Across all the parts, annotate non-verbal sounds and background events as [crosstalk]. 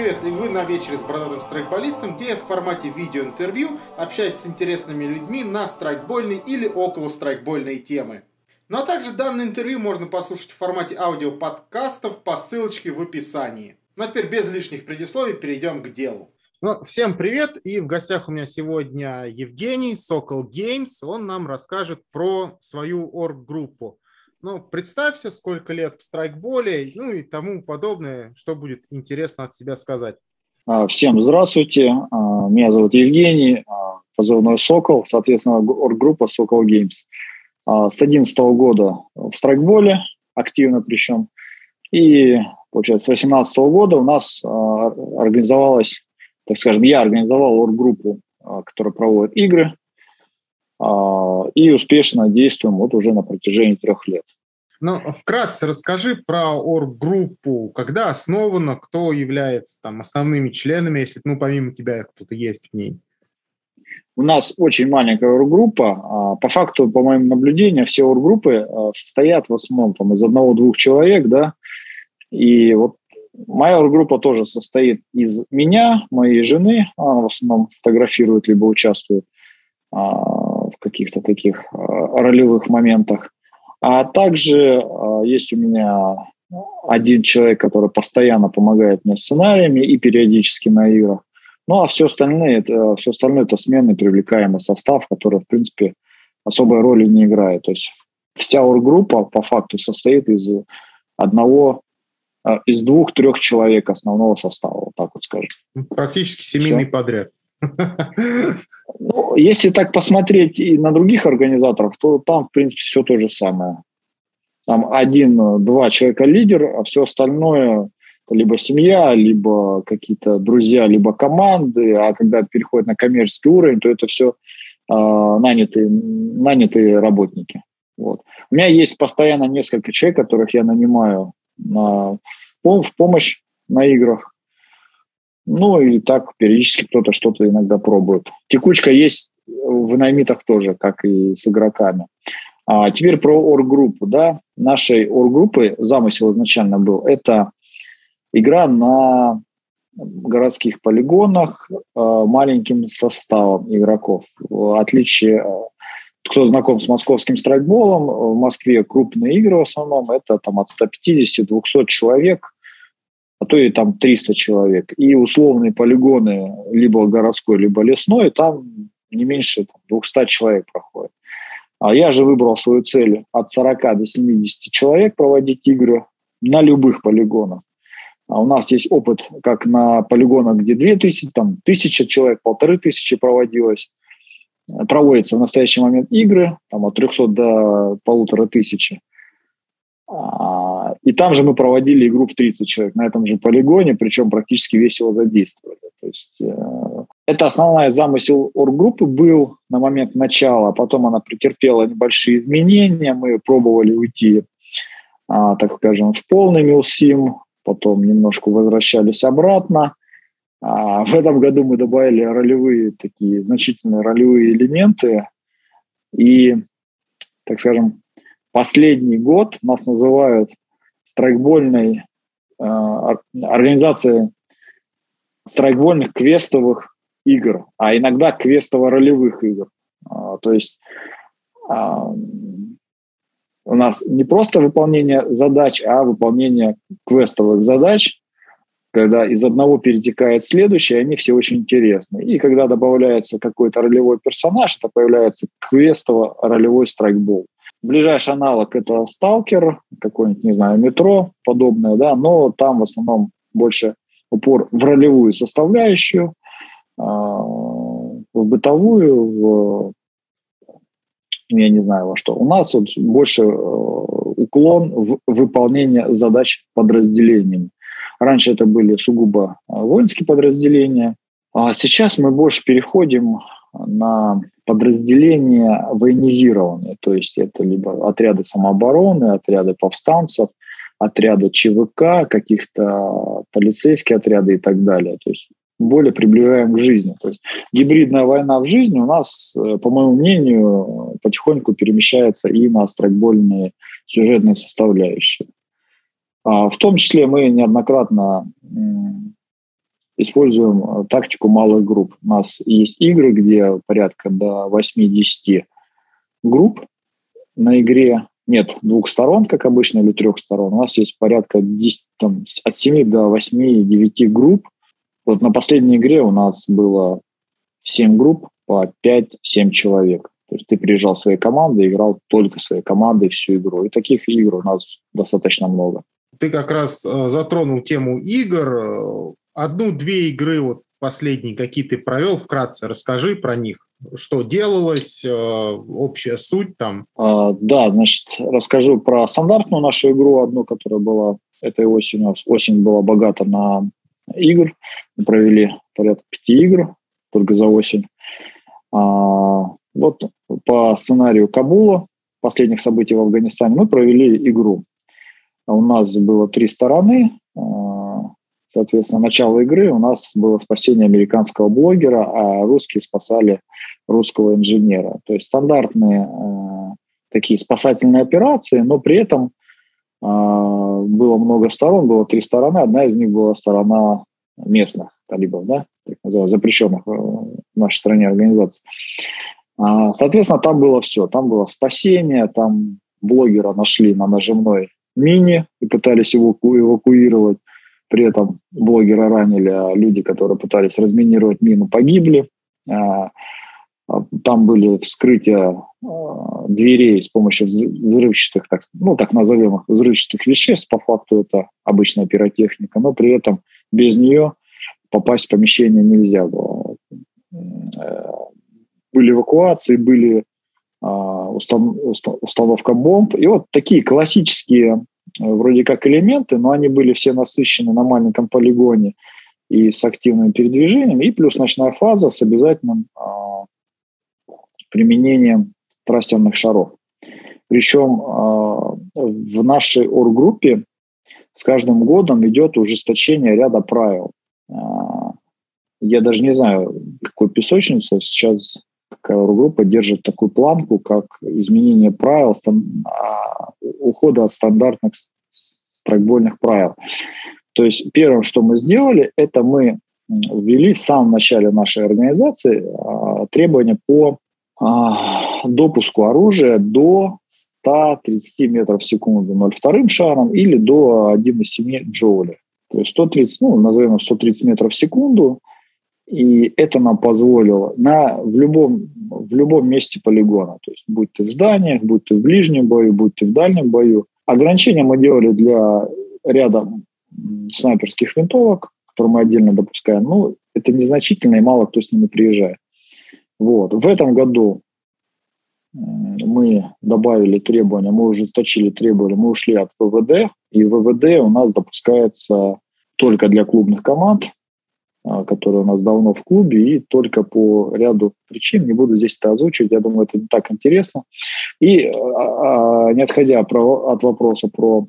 Привет! И вы на вечере с бородатым страйкболистом, где я в формате видеоинтервью общаюсь с интересными людьми на страйкбольной или около страйкбольной темы. Ну а также данное интервью можно послушать в формате аудиоподкастов по ссылочке в описании. Ну а теперь без лишних предисловий перейдем к делу. Ну, всем привет, и в гостях у меня сегодня Евгений, Сокол Геймс. Он нам расскажет про свою орг-группу. Ну, представься, сколько лет в страйкболе, ну и тому подобное, что будет интересно от себя сказать. А, всем здравствуйте, а, меня зовут Евгений, а, позывной «Сокол», соответственно, орггруппа «Сокол Геймс». С 2011 года в страйкболе, активно причем, и, получается, с 2018 года у нас организовалась, так скажем, я организовал орггруппу, которая проводит игры, и успешно действуем вот уже на протяжении трех лет. Ну, вкратце расскажи про орггруппу, когда основана, кто является там основными членами, если, ну, помимо тебя кто-то есть в ней. У нас очень маленькая орггруппа. А, по факту, по моим наблюдениям, все орггруппы а, состоят в основном там, из одного-двух человек, да, и вот моя орггруппа тоже состоит из меня, моей жены, она в основном фотографирует либо участвует а, в каких-то таких ролевых моментах. А также а, есть у меня один человек, который постоянно помогает мне сценариями и периодически на играх. Ну а все остальное, это, все остальное это сменный привлекаемый состав, который, в принципе, особой роли не играет. То есть вся оргруппа по факту состоит из одного, из двух-трех человек основного состава, вот так вот скажем. Практически семейный все. подряд. [laughs] Ну, если так посмотреть и на других организаторов, то там, в принципе, все то же самое. Там один-два человека лидер, а все остальное либо семья, либо какие-то друзья, либо команды. А когда переходит на коммерческий уровень, то это все э, а, нанятые, нанятые работники. Вот. У меня есть постоянно несколько человек, которых я нанимаю на, в помощь на играх. Ну и так периодически кто-то что-то иногда пробует. Текучка есть в наймитах тоже, как и с игроками. А теперь про оргруппу. Да? Нашей оргруппы замысел изначально был. Это игра на городских полигонах э, маленьким составом игроков. В отличие, кто знаком с московским страйкболом, в Москве крупные игры в основном, это там от 150-200 человек – а то и там 300 человек. И условные полигоны, либо городской, либо лесной, там не меньше там, 200 человек проходит. А я же выбрал свою цель от 40 до 70 человек проводить игры на любых полигонах. А у нас есть опыт как на полигонах, где 2000, там 1000 человек, полторы тысячи проводилось. Проводятся в настоящий момент игры там, от 300 до полутора тысячи. А, и там же мы проводили игру в 30 человек на этом же полигоне, причем практически весело задействовали. То есть э, это основная замысел орггруппы был на момент начала, потом она претерпела небольшие изменения, мы пробовали уйти, а, так скажем, в полный милсим, потом немножко возвращались обратно. А в этом году мы добавили ролевые такие значительные ролевые элементы и, так скажем, последний год нас называют страйкбольной э, организацией страйкбольных квестовых игр, а иногда квестово-ролевых игр. А, то есть а, у нас не просто выполнение задач, а выполнение квестовых задач, когда из одного перетекает следующее, они все очень интересны. И когда добавляется какой-то ролевой персонаж, это появляется квестово-ролевой страйкбол. Ближайший аналог это сталкер, какой-нибудь, не знаю, метро, подобное, да, но там в основном больше упор в ролевую составляющую, а, в бытовую, в я не знаю во что. У нас вот больше э, уклон в выполнение задач подразделениями. Раньше это были сугубо воинские подразделения, а сейчас мы больше переходим на подразделения военизированные, то есть это либо отряды самообороны, отряды повстанцев, отряды ЧВК, каких-то полицейские отряды и так далее. То есть более приближаем к жизни. То есть гибридная война в жизни у нас, э, по моему мнению, потихоньку перемещается и на страйкбольные сюжетные составляющие. А в том числе мы неоднократно используем э, тактику малых групп. У нас есть игры, где порядка до 8-10 групп на игре. Нет двух сторон, как обычно, или трех сторон. У нас есть порядка 10, там, от 7 до 8-9 групп. Вот на последней игре у нас было 7 групп по 5-7 человек. То есть ты приезжал своей командой, играл только своей командой всю игру. И таких игр у нас достаточно много. Ты как раз э, затронул тему игр. Одну-две игры вот последние какие ты провел, вкратце расскажи про них. Что делалось, э, общая суть там? А, да, значит, расскажу про стандартную нашу игру, одну, которая была этой осенью. Осень была богата на игр. Мы провели порядка пяти игр только за осень. А, вот по сценарию Кабула, последних событий в Афганистане, мы провели игру. У нас было три стороны. Соответственно, начало игры у нас было спасение американского блогера, а русские спасали русского инженера. То есть стандартные а, такие спасательные операции, но при этом было много сторон, было три стороны. Одна из них была сторона местных талибов, да, так называемых, запрещенных в нашей стране организаций. А, соответственно, там было все. Там было спасение, там блогера нашли на нажимной мини и пытались его эвакуировать. При этом блогера ранили, а люди, которые пытались разминировать мину, погибли. А, там были вскрытия дверей с помощью взрывчатых, так, ну, так назовемых взрывчатых веществ. По факту это обычная пиротехника, но при этом без нее попасть в помещение нельзя было были эвакуации, были а, установка бомб. И вот такие классические э, вроде как элементы, но они были все насыщены на маленьком полигоне и с активным передвижением, и плюс ночная фаза с обязательным а, применением трассерных шаров. Причем а, в нашей оргруппе с каждым годом идет ужесточение ряда правил. Я даже не знаю, какой песочница сейчас группа держит такую планку, как изменение правил, а, ухода от стандартных страйкбольных правил. То есть первым, что мы сделали, это мы ввели в самом начале нашей организации а, требования по а, допуску оружия до 130 метров в секунду 0,2 шаром или до 1,7 джоуля. То есть 130, ну, назовем 130 метров в секунду и это нам позволило на, в, любом, в любом месте полигона, то есть будь ты в зданиях, будь ты в ближнем бою, будь ты в дальнем бою. Ограничения мы делали для ряда снайперских винтовок, которые мы отдельно допускаем. Ну, это незначительно, и мало кто с ними приезжает. Вот. В этом году мы добавили требования, мы ужесточили требования, мы ушли от ВВД, и ВВД у нас допускается только для клубных команд, который у нас давно в клубе, и только по ряду причин, не буду здесь это озвучивать, я думаю, это не так интересно. И а, а, не отходя от вопроса про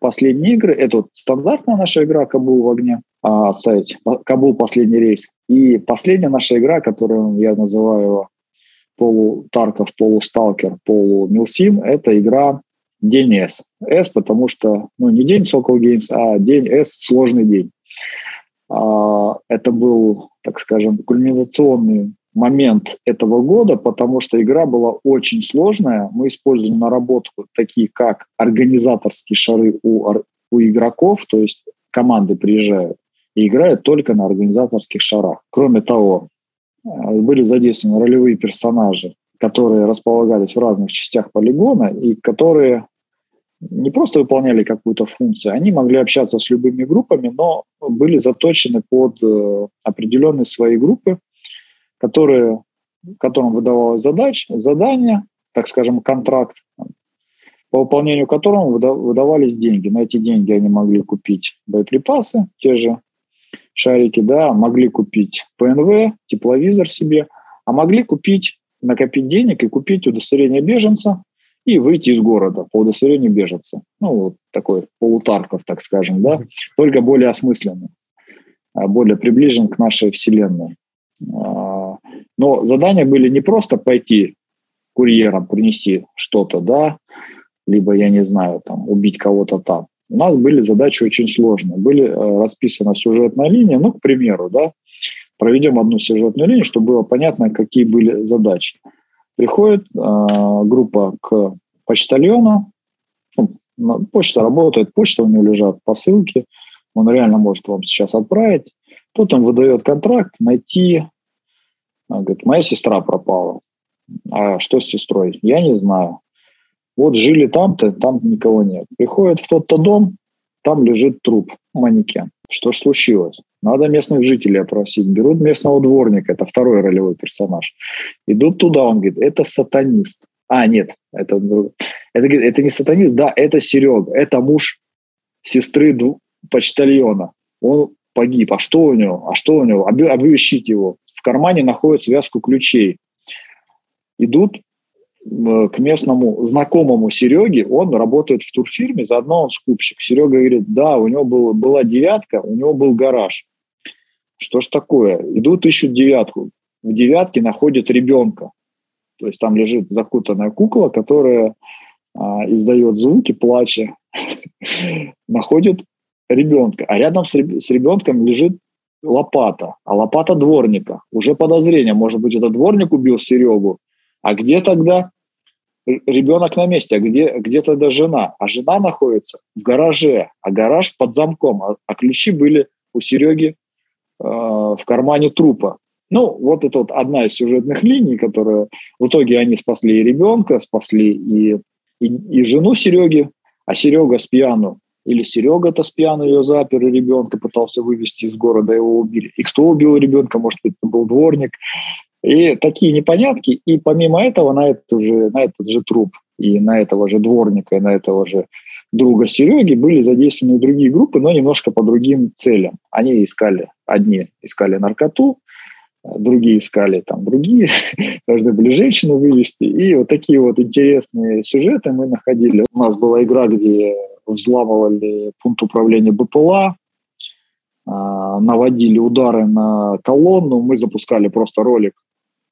последние игры, это вот стандартная наша игра «Кабул в огне», а, сайт «Кабул. Последний рейс». И последняя наша игра, которую я называю полу-Тарков, полу-Сталкер, полу-Милсим, это игра День С. С, потому что, ну, не День Сокол Геймс, а День С – сложный день. А, это был, так скажем, кульминационный момент этого года, потому что игра была очень сложная. Мы использовали наработку такие, как организаторские шары у, у игроков, то есть команды приезжают и играют только на организаторских шарах. Кроме того, а, были задействованы ролевые персонажи, которые располагались в разных частях полигона и которые не просто выполняли какую-то функцию, они могли общаться с любыми группами, но были заточены под э, определенные свои группы, которые, которым выдавалось задач, задание, так скажем, контракт, по выполнению которого выдавались деньги. На эти деньги они могли купить боеприпасы, те же шарики, да, могли купить ПНВ, тепловизор себе, а могли купить, накопить денег и купить удостоверение беженца, и выйти из города по удостоверению беженца. Ну, вот такой полутарков, так скажем, да, [laughs] только более осмысленный, а более приближен к нашей вселенной. А, но задания были не просто пойти курьером, принести что-то, да, либо, я не знаю, там, убить кого-то там. у нас были задачи очень сложные. Были э, расписана сюжетная линия, ну, к примеру, да, проведем одну сюжетную линию, чтобы было понятно, какие были задачи. Приходит э, группа к почтальону, ну, почта работает, почта у него лежат посылки, он реально может вам сейчас отправить. Тут он выдает контракт, найти, говорит, моя сестра пропала. А что с сестрой? Я не знаю. Вот жили там-то, там никого нет. Приходит в тот-то дом, там лежит труп, манекен. Что ж случилось? Надо местных жителей опросить. Берут местного дворника, это второй ролевой персонаж. Идут туда, он говорит, это сатанист. А, нет, это, это, это не сатанист, да, это Серега, это муж сестры почтальона. Он погиб. А что у него? А что у него? Обыщите его. В кармане находят связку ключей. Идут к местному знакомому Сереге, он работает в турфирме, заодно он скупщик. Серега говорит, да, у него был, была девятка, у него был гараж. Что ж такое? Идут, ищут девятку. В девятке находят ребенка. То есть там лежит закутанная кукла, которая а, издает звуки, плача. [laughs] Находит ребенка. А рядом с, ребенком лежит лопата. А лопата дворника. Уже подозрение. Может быть, это дворник убил Серегу, а где тогда ребенок на месте, а где, где тогда жена? А жена находится в гараже, а гараж под замком, а, а ключи были у Сереги в кармане трупа. Ну, вот это вот одна из сюжетных линий, которая в итоге они спасли и ребенка, спасли и, и, и жену Сереги, а Серега с пьяну, или Серега-то с пьяну ее запер, и ребенка пытался вывести из города, его убили. И кто убил ребенка? Может быть, это был дворник. И такие непонятки. И помимо этого на, эту же, на этот же труп и на этого же дворника, и на этого же друга Сереги были задействованы другие группы, но немножко по другим целям. Они искали, одни искали наркоту, другие искали там другие, [laughs] должны были женщину вывести. И вот такие вот интересные сюжеты мы находили. У нас была игра, где взламывали пункт управления БПЛА, а, наводили удары на колонну, мы запускали просто ролик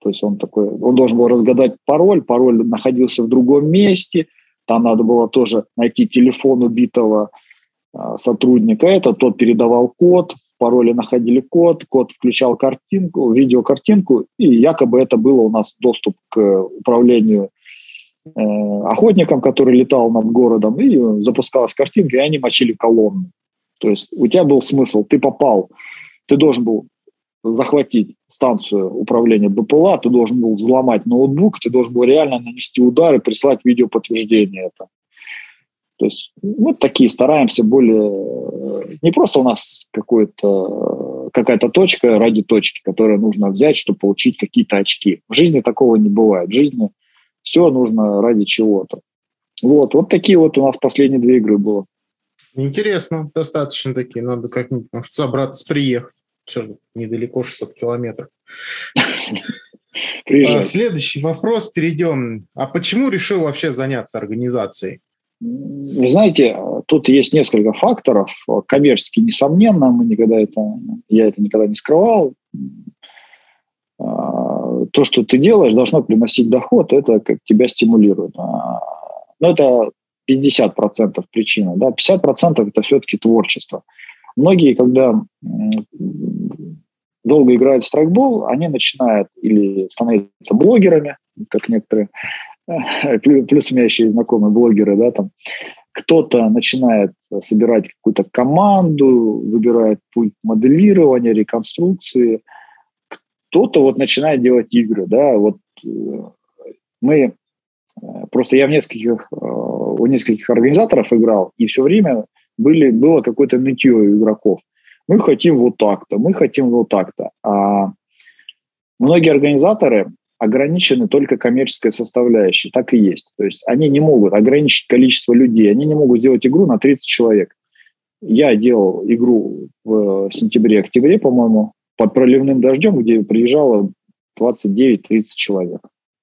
то есть он такой, он должен был разгадать пароль, пароль находился в другом месте, там надо было тоже найти телефон убитого а, сотрудника, это тот передавал код, в пароле находили код, код включал картинку, видеокартинку, и якобы это было у нас доступ к управлению э, охотником, который летал над городом, и запускалась картинка, и они мочили колонну. То есть у тебя был смысл, ты попал, ты должен был захватить станцию управления БПЛА, ты должен был взломать ноутбук, ты должен был реально нанести удар и прислать видеоподтверждение это. То есть мы такие стараемся более... Не просто у нас какой-то, какая-то точка ради точки, которую нужно взять, чтобы получить какие-то очки. В жизни такого не бывает. В жизни все нужно ради чего-то. Вот, вот такие вот у нас последние две игры было. Интересно, достаточно такие. Надо как-нибудь, может, собраться, приехать. Что, недалеко 600 километров. [laughs] Приезжай. А, следующий вопрос, перейдем. А почему решил вообще заняться организацией? Вы знаете, тут есть несколько факторов. Коммерчески, несомненно, мы никогда это, я это никогда не скрывал. А, то, что ты делаешь, должно приносить доход, это как тебя стимулирует. А, но это 50% причина. Да? 50% это все-таки творчество. Многие, когда долго играют в страйкбол, они начинают или становятся блогерами, как некоторые, [laughs] плюс еще знакомые блогеры, да, там, кто-то начинает собирать какую-то команду, выбирает путь моделирования, реконструкции, кто-то вот начинает делать игры, да, вот э, мы, э, просто я в нескольких, э, у нескольких организаторов играл, и все время были, было какое-то нытье у игроков. Мы хотим вот так-то, мы хотим вот так-то. А многие организаторы ограничены только коммерческой составляющей, так и есть. То есть они не могут ограничить количество людей, они не могут сделать игру на 30 человек. Я делал игру в сентябре-октябре, по-моему, под проливным дождем, где приезжало 29-30 человек.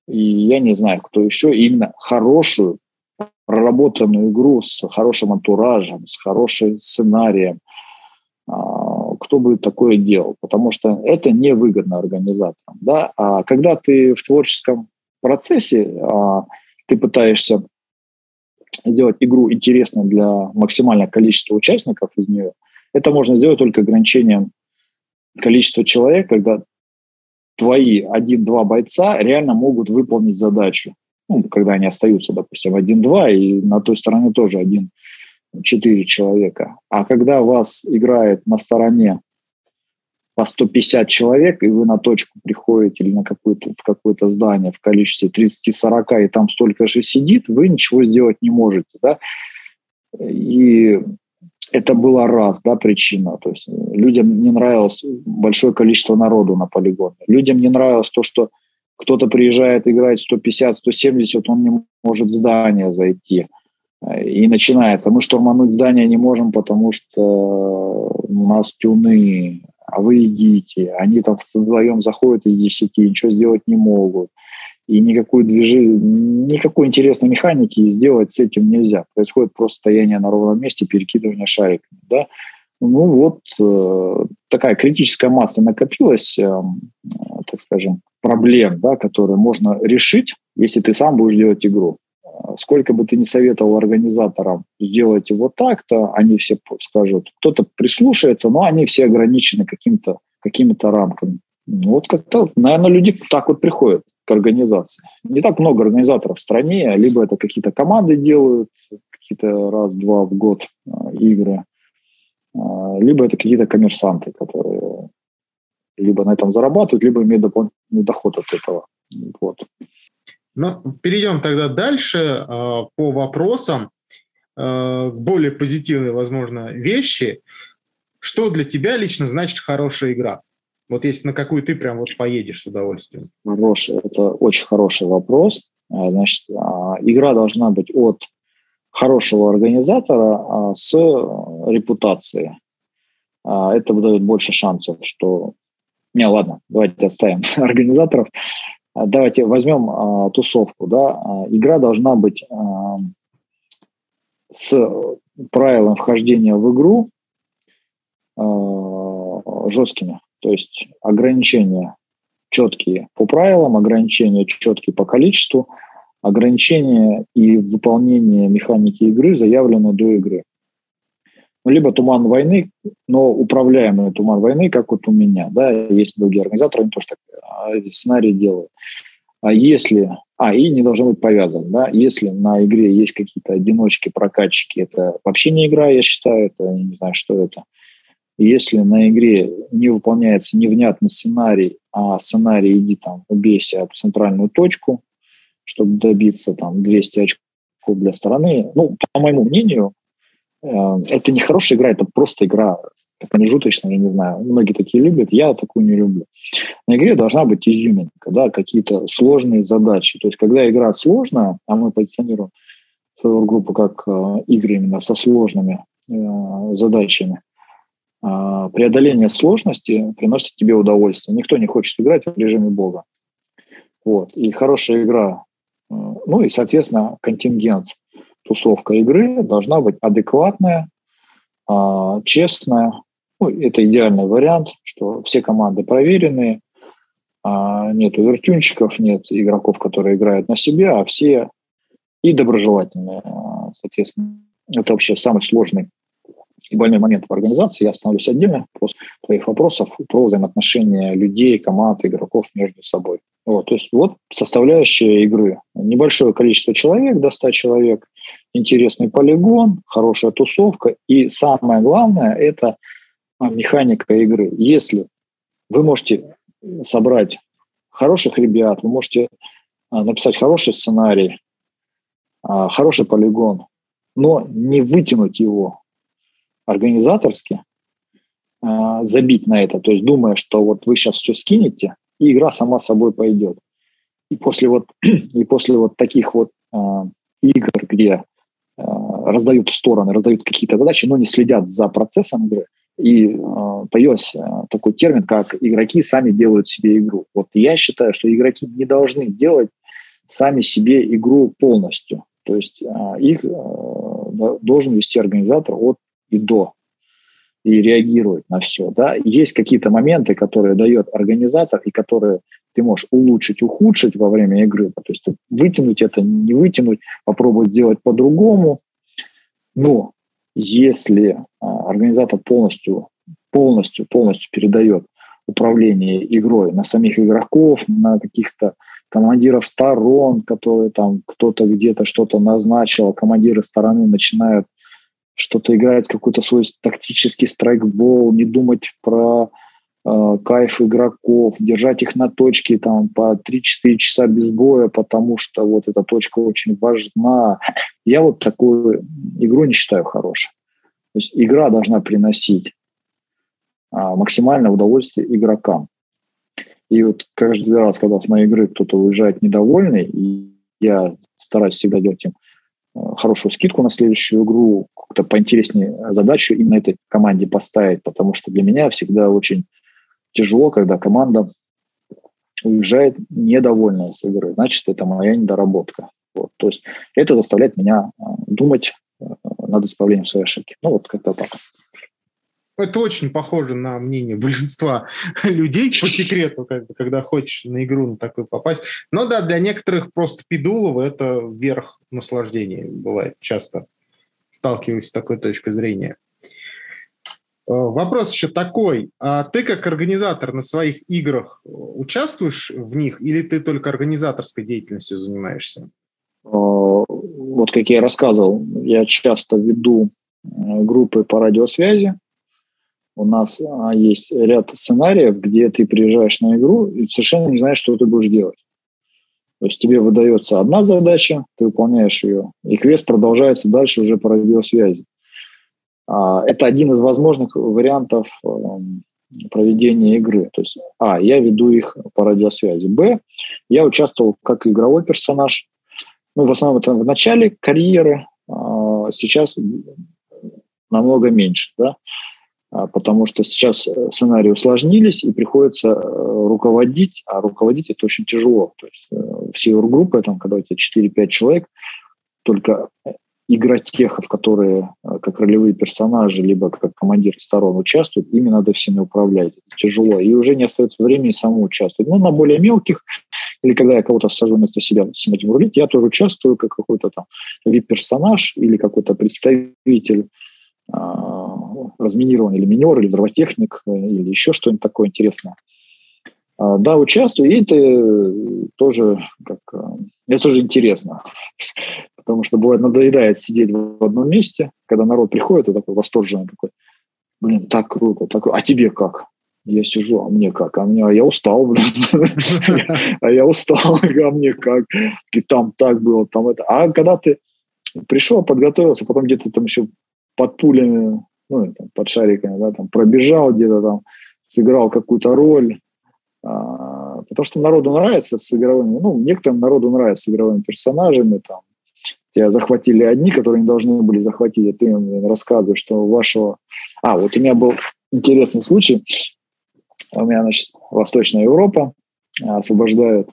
И я не знаю, кто еще именно хорошую проработанную игру с хорошим антуражем, с хорошим сценарием, кто бы такое делал, потому что это невыгодно организаторам. Да? А когда ты в творческом процессе, а, ты пытаешься сделать игру интересной для максимального количества участников из нее, это можно сделать только ограничением количества человек, когда твои один-два бойца реально могут выполнить задачу. Ну, когда они остаются, допустим, один-два, и на той стороне тоже один-четыре человека. А когда вас играет на стороне по 150 человек, и вы на точку приходите или на какое-то, в какое-то здание в количестве 30-40, и там столько же сидит, вы ничего сделать не можете. Да? И это была раз, да, причина. То есть людям не нравилось большое количество народу на полигоне. Людям не нравилось то, что кто-то приезжает, играет 150, 170, он не может в здание зайти. И начинается. Мы штурмануть здание не можем, потому что у нас тюны, а вы идите. Они там вдвоем заходят из 10, ничего сделать не могут. И никакой движение, никакой интересной механики сделать с этим нельзя. Происходит просто стояние на ровном месте, перекидывание шариками. Да? Ну вот э, такая критическая масса накопилась, э, так скажем, проблем, да, которые можно решить, если ты сам будешь делать игру. Сколько бы ты ни советовал организаторам сделать вот так-то, они все скажут, кто-то прислушается, но они все ограничены каким-то какими-то рамками. Ну, вот как-то, наверное, люди так вот приходят к организации. Не так много организаторов в стране, либо это какие-то команды делают, какие-то раз-два в год а, игры, а, либо это какие-то коммерсанты, которые либо на этом зарабатывают, либо имеют дополнительный доход от этого. Вот. Ну, перейдем тогда дальше э, по вопросам э, более позитивной, возможно, вещи. Что для тебя лично значит хорошая игра? Вот если на какую ты прям вот поедешь с удовольствием. Хороший, это очень хороший вопрос. А, значит, игра должна быть от хорошего организатора с репутацией. Это дает больше шансов, что... Не, ладно, давайте оставим [laughs] организаторов. Давайте возьмем тусовку. Да? Игра должна быть с правилом вхождения в игру жесткими. То есть ограничения четкие по правилам, ограничения четкие по количеству, ограничения и выполнение механики игры заявлены до игры. Ну, либо туман войны, но управляемый туман войны, как вот у меня. Да, есть другие организаторы, они тоже так а, сценарий делают. А если... А, и не должно быть повязан. Да? Если на игре есть какие-то одиночки, прокатчики, это вообще не игра, я считаю, это не знаю, что это. Если на игре не выполняется невнятный сценарий, а сценарий иди там убейся об центральную точку, чтобы добиться там 200 очков для стороны, ну, по моему мнению, это не хорошая игра, это просто игра промежуточная, я не знаю. Многие такие любят, я такую не люблю. На игре должна быть изюминка, да, какие-то сложные задачи. То есть, когда игра сложная, а мы позиционируем свою группу как э, игры именно со сложными э, задачами, а, преодоление сложности приносит тебе удовольствие. Никто не хочет играть в режиме Бога. Вот. И хорошая игра, э, ну и, соответственно, контингент, тусовка игры должна быть адекватная, а, честная. Ну, это идеальный вариант, что все команды проверенные, а, нет вертюнчиков, нет игроков, которые играют на себе, а все и доброжелательные, соответственно. Это вообще самый сложный больной момент в организации. Я остановлюсь отдельно после твоих вопросов про взаимоотношения людей, команд, игроков между собой. Вот, то есть вот составляющая игры. Небольшое количество человек, до 100 человек, интересный полигон, хорошая тусовка. И самое главное – это а, механика игры. Если вы можете собрать хороших ребят, вы можете а, написать хороший сценарий, а, хороший полигон, но не вытянуть его организаторски э, забить на это, то есть думая, что вот вы сейчас все скинете, и игра сама собой пойдет. И после вот, [clears throat] и после вот таких вот э, игр, где э, раздают стороны, раздают какие-то задачи, но не следят за процессом игры, и э, появился э, такой термин, как игроки сами делают себе игру. Вот я считаю, что игроки не должны делать сами себе игру полностью. То есть э, их э, должен вести организатор от и до, и реагировать на все. Да? Есть какие-то моменты, которые дает организатор и которые ты можешь улучшить, ухудшить во время игры, то есть вытянуть это, не вытянуть, попробовать сделать по-другому. Но если а, организатор полностью, полностью, полностью передает управление игрой на самих игроков, на каких-то командиров сторон, которые там кто-то где-то что-то назначил, командиры стороны начинают что-то играть, какой-то свой тактический страйкбол, не думать про э, кайф игроков, держать их на точке там по 3-4 часа без боя, потому что вот эта точка очень важна. Я вот такую игру не считаю хорошей. То есть игра должна приносить а, максимальное удовольствие игрокам. И вот каждый раз, когда с моей игры кто-то уезжает недовольный, и я стараюсь всегда делать им хорошую скидку на следующую игру, как-то поинтереснее задачу именно этой команде поставить, потому что для меня всегда очень тяжело, когда команда уезжает недовольная с игры. Значит, это моя недоработка. Вот. То есть это заставляет меня э, думать э, над исправлением своей ошибки. Ну вот как-то так. Это очень похоже на мнение [laughs] большинства людей, по секрету, когда хочешь на игру на такую попасть. Но да, для некоторых просто Пидулова это верх наслаждения бывает часто. Сталкиваюсь с такой точкой зрения. Э, вопрос еще такой. А ты как организатор на своих играх участвуешь в них или ты только организаторской деятельностью занимаешься? Э, вот как я рассказывал, я часто веду э, группы по радиосвязи, у нас а, есть ряд сценариев, где ты приезжаешь на игру и совершенно не знаешь, что ты будешь делать. То есть тебе выдается одна задача, ты выполняешь ее, и квест продолжается дальше уже по радиосвязи. А, это один из возможных вариантов э, проведения игры. То есть, а, я веду их по радиосвязи. Б, я участвовал как игровой персонаж. Ну, в основном это в начале карьеры, а сейчас намного меньше, да. А, потому что сейчас э, сценарии усложнились, и приходится э, руководить, а руководить это очень тяжело. То есть э, все группы, там, когда у тебя 4-5 человек, только игротехов, которые как ролевые персонажи, либо как командиры сторон участвуют, ими надо всеми управлять. Это тяжело. И уже не остается времени самому участвовать. Но на более мелких, или когда я кого-то сажу вместо себя всем этим рулить, я тоже участвую как какой-то там вип-персонаж или какой-то представитель разминирование или минер, или взрывотехник, э, или еще что-нибудь такое интересное. А, да, участвую, и это тоже, как, это тоже интересно, [laughs] потому что бывает надоедает сидеть в одном месте, когда народ приходит, и такой восторженный такой, блин, так круто, так а тебе как? Я сижу, а мне как? А мне, а я устал, [laughs] блин. А я устал, [laughs] а мне как? И там так было, там это. А когда ты пришел, подготовился, потом где-то там еще под пулями ну, там, под шариками, да, там, пробежал где-то там, сыграл какую-то роль, а, потому что народу нравится с игровыми, ну, некоторым народу нравится с игровыми персонажами, там, тебя захватили одни, которые не должны были захватить, а ты им рассказываешь, что вашего... А, вот у меня был интересный случай, у меня, значит, Восточная Европа освобождает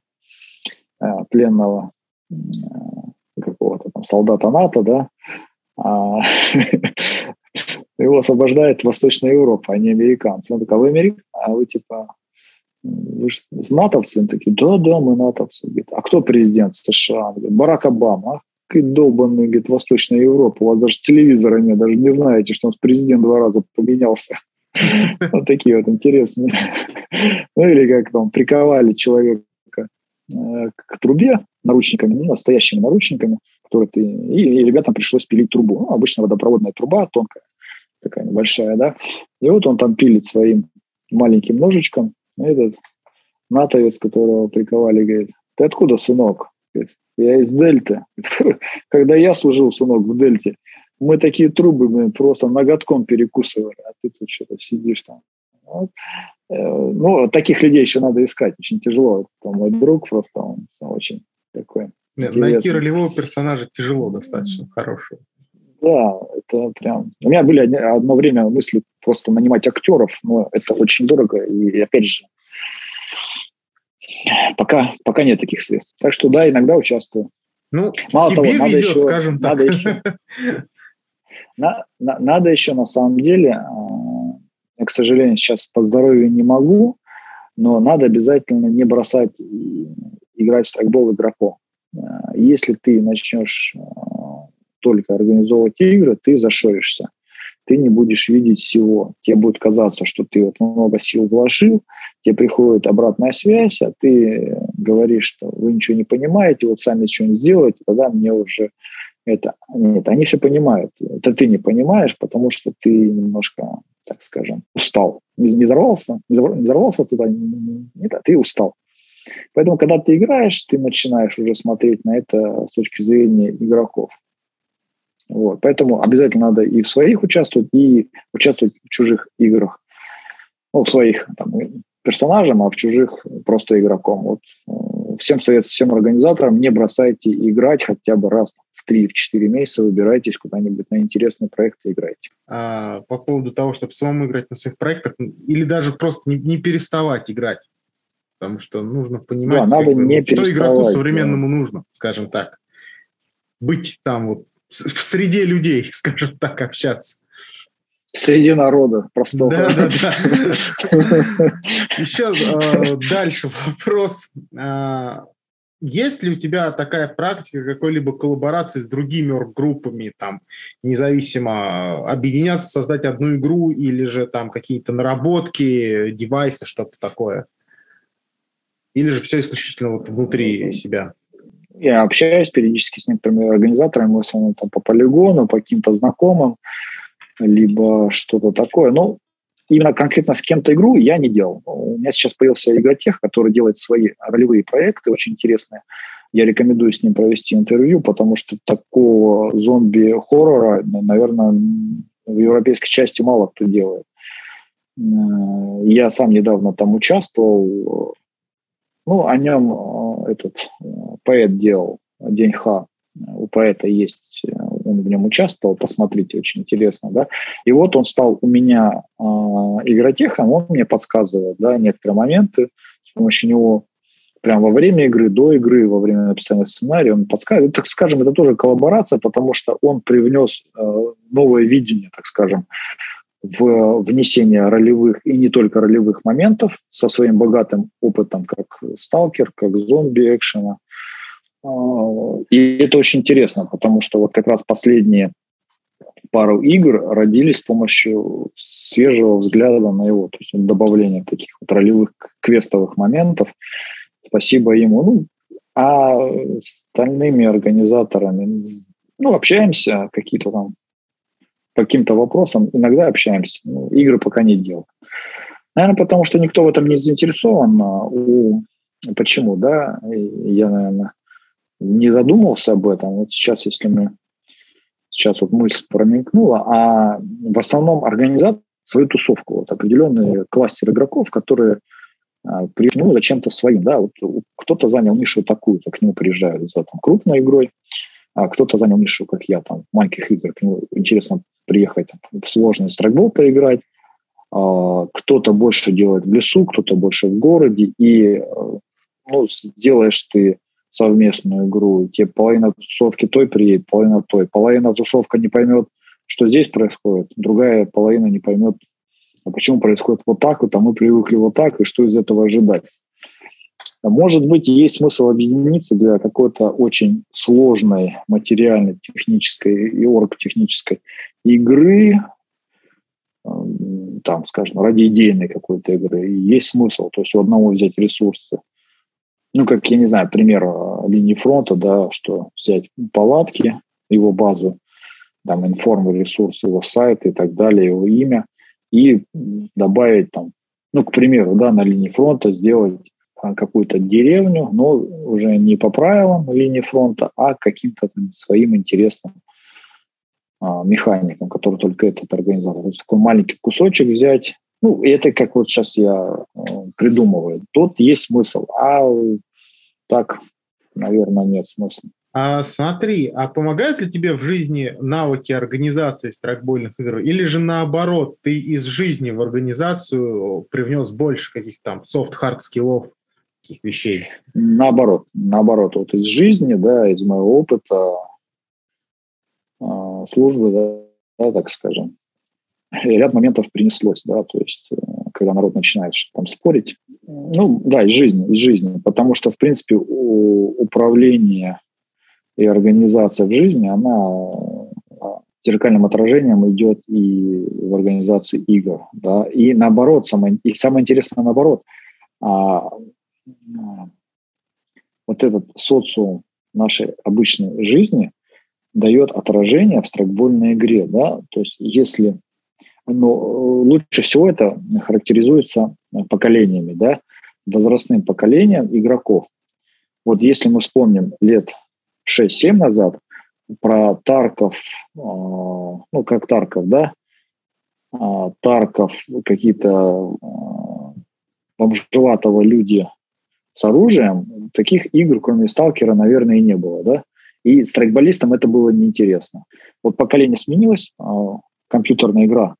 а, пленного какого-то там солдата НАТО, да, а, [laughs] его освобождает Восточная Европа, а не американцы. Он такой, а вы американцы? А вы типа, вы же натовцы? Он такие, да, да, мы натовцы. Говорит, а кто президент США? Он говорит, Барак Обама. Говорит, долбанный, говорит, Восточная Европа. У вас даже телевизора нет, даже не знаете, что у нас президент два раза поменялся. [laughs] Вот такие вот интересные. [laughs] Ну или как там приковали человека э, к трубе наручниками, ну, настоящими наручниками, которые ты... И ребятам пришлось пилить трубу. Ну, обычно водопроводная труба тонкая такая небольшая, да. И вот он там пилит своим маленьким ножичком. Этот натовец, которого приковали, говорит, ты откуда, сынок? Говорит, я из Дельты. [laughs] Когда я служил, сынок, в Дельте, мы такие трубы блин, просто ноготком перекусывали, а ты тут что-то сидишь там. Вот. Э, ну, таких людей еще надо искать, очень тяжело. Это мой друг просто, он очень такой Нет, Найти ролевого персонажа тяжело достаточно, хорошего. Да, это прям... У меня были одно время мысли просто нанимать актеров, но это очень дорого. И опять же, пока, пока нет таких средств. Так что да, иногда участвую. Ну, Мало тебе того, надо везет, еще, скажем так. Надо еще, на, на, надо еще на самом деле, э, я, к сожалению, сейчас по здоровью не могу, но надо обязательно не бросать играть в страйкбол игроком. Если ты начнешь только организовывать игры, ты зашоришься. Ты не будешь видеть всего. Тебе будет казаться, что ты вот много сил вложил, тебе приходит обратная связь, а ты говоришь, что вы ничего не понимаете, вот сами что-нибудь сделаете, тогда мне уже это... Нет, они все понимают. Это ты не понимаешь, потому что ты немножко, так скажем, устал. Не, не взорвался? Не взорвался туда? Нет, а ты устал. Поэтому, когда ты играешь, ты начинаешь уже смотреть на это с точки зрения игроков. Вот. Поэтому обязательно надо и в своих участвовать, и участвовать в чужих играх. Ну, в своих там, персонажам, а в чужих просто игроком. Вот. Э, всем совет, всем организаторам, не бросайте играть хотя бы раз в 3-4 месяца, выбирайтесь куда-нибудь на интересные проекты и играйте. А, по поводу того, чтобы самому играть на своих проектах, или даже просто не, не переставать играть, потому что нужно понимать, да, надо бы, не что игроку современному да. нужно, скажем так. Быть там вот в среде людей, [laughs] скажем так, общаться. Среди народа простого. Да, да, да. [laughs] Еще э, дальше вопрос. Э, есть ли у тебя такая практика какой-либо коллаборации с другими орг-группами, там, независимо, объединяться, создать одну игру или же там какие-то наработки, девайсы, что-то такое? Или же все исключительно вот внутри себя? Я общаюсь периодически с некоторыми организаторами, в основном там по полигону, по каким-то знакомым, либо что-то такое. Но именно конкретно с кем-то игру я не делал. У меня сейчас появился игротех, который делает свои ролевые проекты, очень интересные. Я рекомендую с ним провести интервью, потому что такого зомби-хоррора, наверное, в европейской части мало кто делает. Я сам недавно там участвовал. Ну, о нем э, этот э, поэт делал День Ха. У поэта есть, он в нем участвовал, посмотрите, очень интересно, да. И вот он стал у меня э, игротехом, он мне подсказывает, да, некоторые моменты, с помощью него прямо во время игры, до игры, во время написания сценария, он подсказывает. Так скажем, это тоже коллаборация, потому что он привнес э, новое видение, так скажем, в внесение ролевых и не только ролевых моментов со своим богатым опытом, как сталкер, как зомби экшена. А, и это очень интересно, потому что вот как раз последние пару игр родились с помощью свежего взгляда на его, то есть добавление таких вот ролевых квестовых моментов. Спасибо ему. Ну, а остальными организаторами, ну, общаемся, какие-то там по каким-то вопросам иногда общаемся. Ну, игры пока не делал. Наверное, потому что никто в этом не заинтересован. А. Почему, да? Я, наверное, не задумывался об этом. Вот сейчас, если мы... Сейчас вот мысль промелькнула, а в основном организатор свою тусовку, вот определенный кластер игроков, которые а, ну, зачем-то своим, да, вот кто-то занял нишу такую-то, к нему приезжают за там, крупной игрой, а кто-то занял нишу, как я, там, маленьких игр, к нему интересно приехать в сложный страйкбол поиграть, а, кто-то больше делает в лесу, кто-то больше в городе, и э, ну, делаешь ты совместную игру, тебе половина тусовки той приедет, половина той. Половина тусовка не поймет, что здесь происходит, другая половина не поймет, а почему происходит вот так вот, а мы привыкли вот так, и что из этого ожидать. Может быть, есть смысл объединиться для какой-то очень сложной материальной, технической и оргтехнической игры, там, скажем, ради идейной какой-то игры. Есть смысл. То есть у одного взять ресурсы. Ну, как, я не знаю, пример а, линии фронта, да, что взять палатки, его базу, там, информ ресурсы, его сайт и так далее, его имя, и добавить там, ну, к примеру, да, на линии фронта сделать а, какую-то деревню, но уже не по правилам линии фронта, а каким-то своим интересным механикам, который только этот организатор. То есть такой маленький кусочек взять. Ну, это как вот сейчас я а, придумываю. Тут есть смысл, а так, наверное, нет смысла. А смотри, а помогают ли тебе в жизни навыки организации страйкбольных игр? Или же наоборот, ты из жизни в организацию привнес больше каких-то там soft-hard скиллов, таких вещей? Наоборот, наоборот, вот из жизни, да, из моего опыта э, службы, да, да, так скажем, ряд моментов принеслось, да, то есть, э, когда народ начинает что там спорить, Ну, да, из жизни, из жизни. Потому что, в принципе, управление и организация в жизни, она зеркальным отражением идет и в организации игр. Да? И наоборот, самое, и самое интересное наоборот, а, вот этот социум нашей обычной жизни дает отражение в страйкбольной игре. Да? То есть если но лучше всего это характеризуется поколениями, да, возрастным поколением игроков. Вот если мы вспомним лет 6-7 назад про Тарков, а, ну, как Тарков, да, а, Тарков, какие-то а, бомжеватого люди с оружием, таких игр, кроме Сталкера, наверное, и не было, да. И страйкболистам это было неинтересно. Вот поколение сменилось, компьютерная игра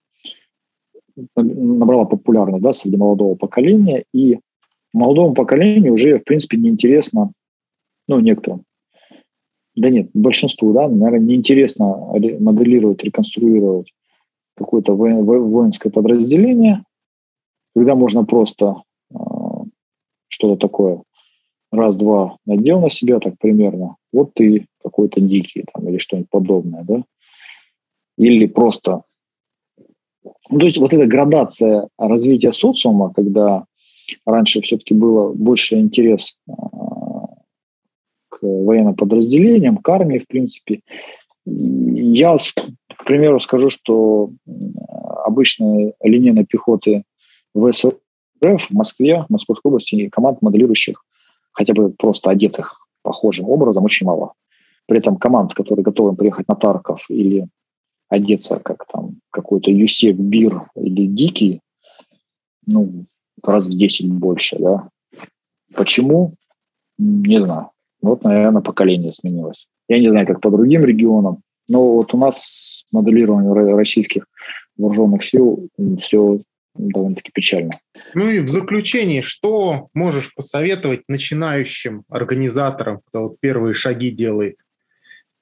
набрала популярность да, среди молодого поколения, и молодому поколению уже, в принципе, неинтересно, ну, некоторым, да нет, большинству, да, наверное, неинтересно моделировать, реконструировать какое-то воинское подразделение, когда можно просто э, что-то такое раз-два надел на себя, так примерно, вот ты какой-то дикий там или что-нибудь подобное, да, или просто ну, то есть вот эта градация развития социума, когда раньше все-таки было больше интерес а, к военным подразделениям, к армии, в принципе. Я, к примеру, скажу, что обычной линейной пехоты ВСРФ в Москве, в Московской области команд моделирующих, хотя бы просто одетых похожим образом, очень мало. При этом команд, которые готовы приехать на Тарков или одеться как там какой-то Юсек Бир или Дикий, ну, раз в 10 больше, да. Почему? Не знаю. Вот, наверное, поколение сменилось. Я не знаю, как по другим регионам, но вот у нас моделирование российских вооруженных сил все довольно-таки печально. Ну и в заключение, что можешь посоветовать начинающим организаторам, кто вот первые шаги делает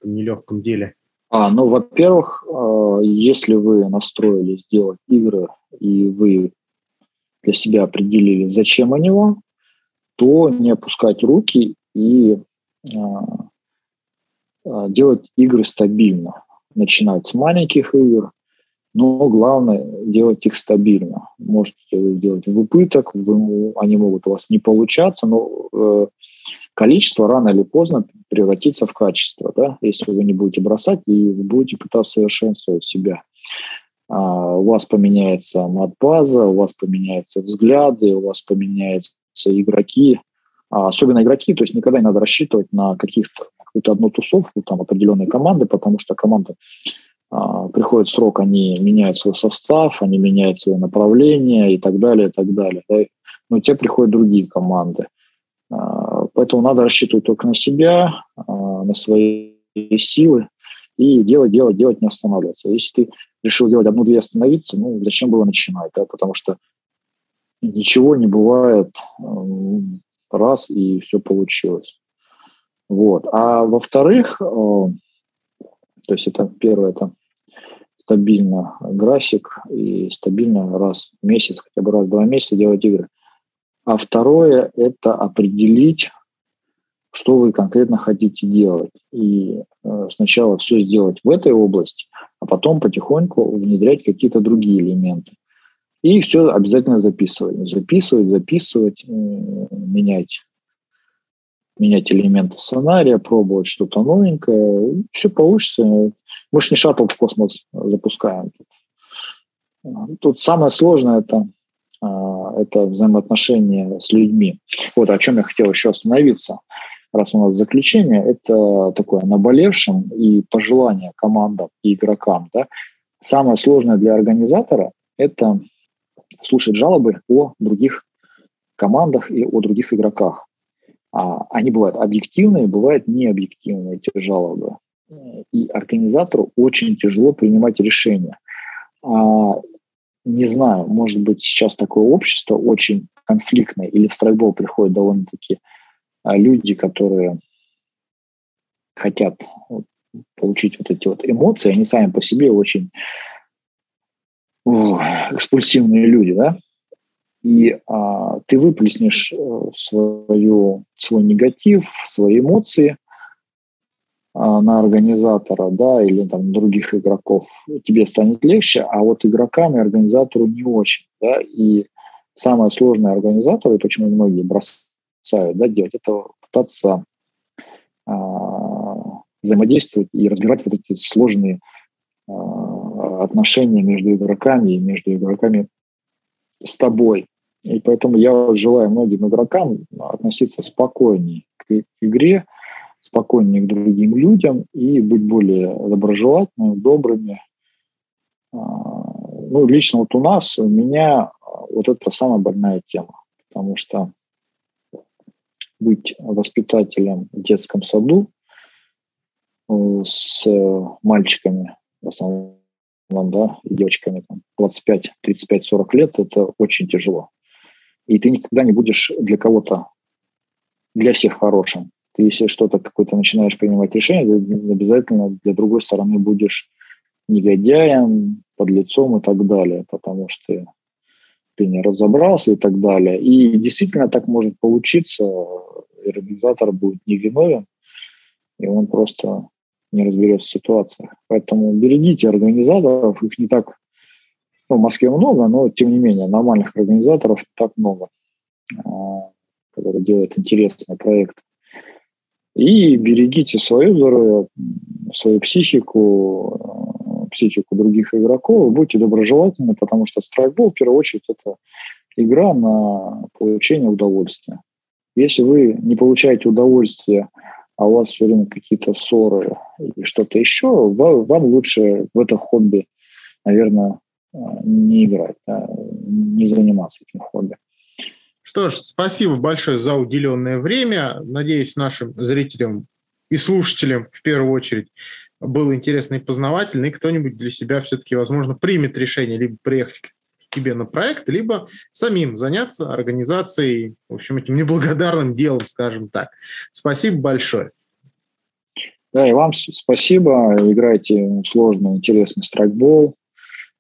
в нелегком деле? А, ну, во-первых, э, если вы настроились делать игры, и вы для себя определили, зачем они вам, то не опускать руки и э, э, делать игры стабильно. Начинать с маленьких игр, но главное делать их стабильно. Можете делать в убыток, вы, они могут у вас не получаться, но количество рано или поздно превратится в качество, да, если вы не будете бросать и будете пытаться совершенствовать себя. А, у вас поменяется мат-база, у вас поменяются взгляды, у вас поменяются игроки, а, особенно игроки, то есть никогда не надо рассчитывать на каких-то одну тусовку, там определенные команды, потому что команда приходит срок, они меняют свой состав, они меняют свое направление и так далее, и так далее. Да? Но те приходят другие команды. А, поэтому надо рассчитывать только на себя, а, на свои силы и делать, делать, делать, не останавливаться. Если ты решил делать одну-две остановиться, ну, зачем было начинать, да, потому что ничего не бывает раз, и все получилось. Вот. А во-вторых, то есть это первое, это стабильно график и стабильно раз в месяц, хотя бы раз в два месяца делать игры – а второе – это определить, что вы конкретно хотите делать. И э, сначала все сделать в этой области, а потом потихоньку внедрять какие-то другие элементы. И все обязательно записывать. Записывать, записывать, менять менять элементы сценария, пробовать что-то новенькое. Все получится. Мы же не шаттл в космос запускаем. Тут самое сложное – это а, это взаимоотношения с людьми. Вот о чем я хотел еще остановиться, раз у нас заключение, это такое наболевшим и пожелание командам и игрокам. Да? Самое сложное для организатора – это слушать жалобы о других командах и о других игроках. А они бывают объективные, бывают необъективные, эти жалобы. И организатору очень тяжело принимать решения. А не знаю, может быть, сейчас такое общество очень конфликтное, или в страйкбол приходят довольно-таки а, люди, которые хотят получить вот эти вот эмоции, они сами по себе очень экспульсивные люди, да, и а, ты выплеснешь э, свою, свой негатив, свои эмоции а, на организатора, да, или там других игроков, тебе станет легче, а вот игрокам и организатору не очень, да, и самое сложное организатору, и почему многие бросают, да, делать, это пытаться а, взаимодействовать и разбирать вот эти сложные а, отношения между игроками и между игроками с тобой. И поэтому я желаю многим игрокам относиться спокойнее к игре, спокойнее к другим людям и быть более доброжелательными, добрыми. А, ну, лично вот у нас, у меня вот это самая больная тема, потому что быть воспитателем в детском саду э, с мальчиками, в основном, да, и девочками там, 25, 35, 40 лет, это очень тяжело. И ты никогда не будешь для кого-то, для всех хорошим. Ты, если что-то какое-то начинаешь принимать решение, ты обязательно для другой стороны будешь негодяем, подлецом и так далее, потому что ты не разобрался и так далее. И действительно так может получиться, и организатор будет невиновен, и он просто не разберется в ситуациях. Поэтому берегите организаторов, их не так, ну, в Москве много, но тем не менее нормальных организаторов так много, а, которые делают интересный проект. И берегите свое здоровье, свою психику, психику других игроков, будьте доброжелательны, потому что страйкбол, в первую очередь, это игра на получение удовольствия. Если вы не получаете удовольствие, а у вас все время какие-то ссоры или что-то еще, вам лучше в это хобби, наверное, не играть, не заниматься этим хобби. Что ж, спасибо большое за уделенное время. Надеюсь, нашим зрителям и слушателям в первую очередь было интересно и познавательно, и кто-нибудь для себя все-таки, возможно, примет решение либо приехать к тебе на проект, либо самим заняться организацией, в общем, этим неблагодарным делом, скажем так. Спасибо большое. Да, и вам спасибо. Играйте сложный, интересный страйкбол.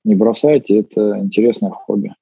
Не бросайте, это интересное хобби.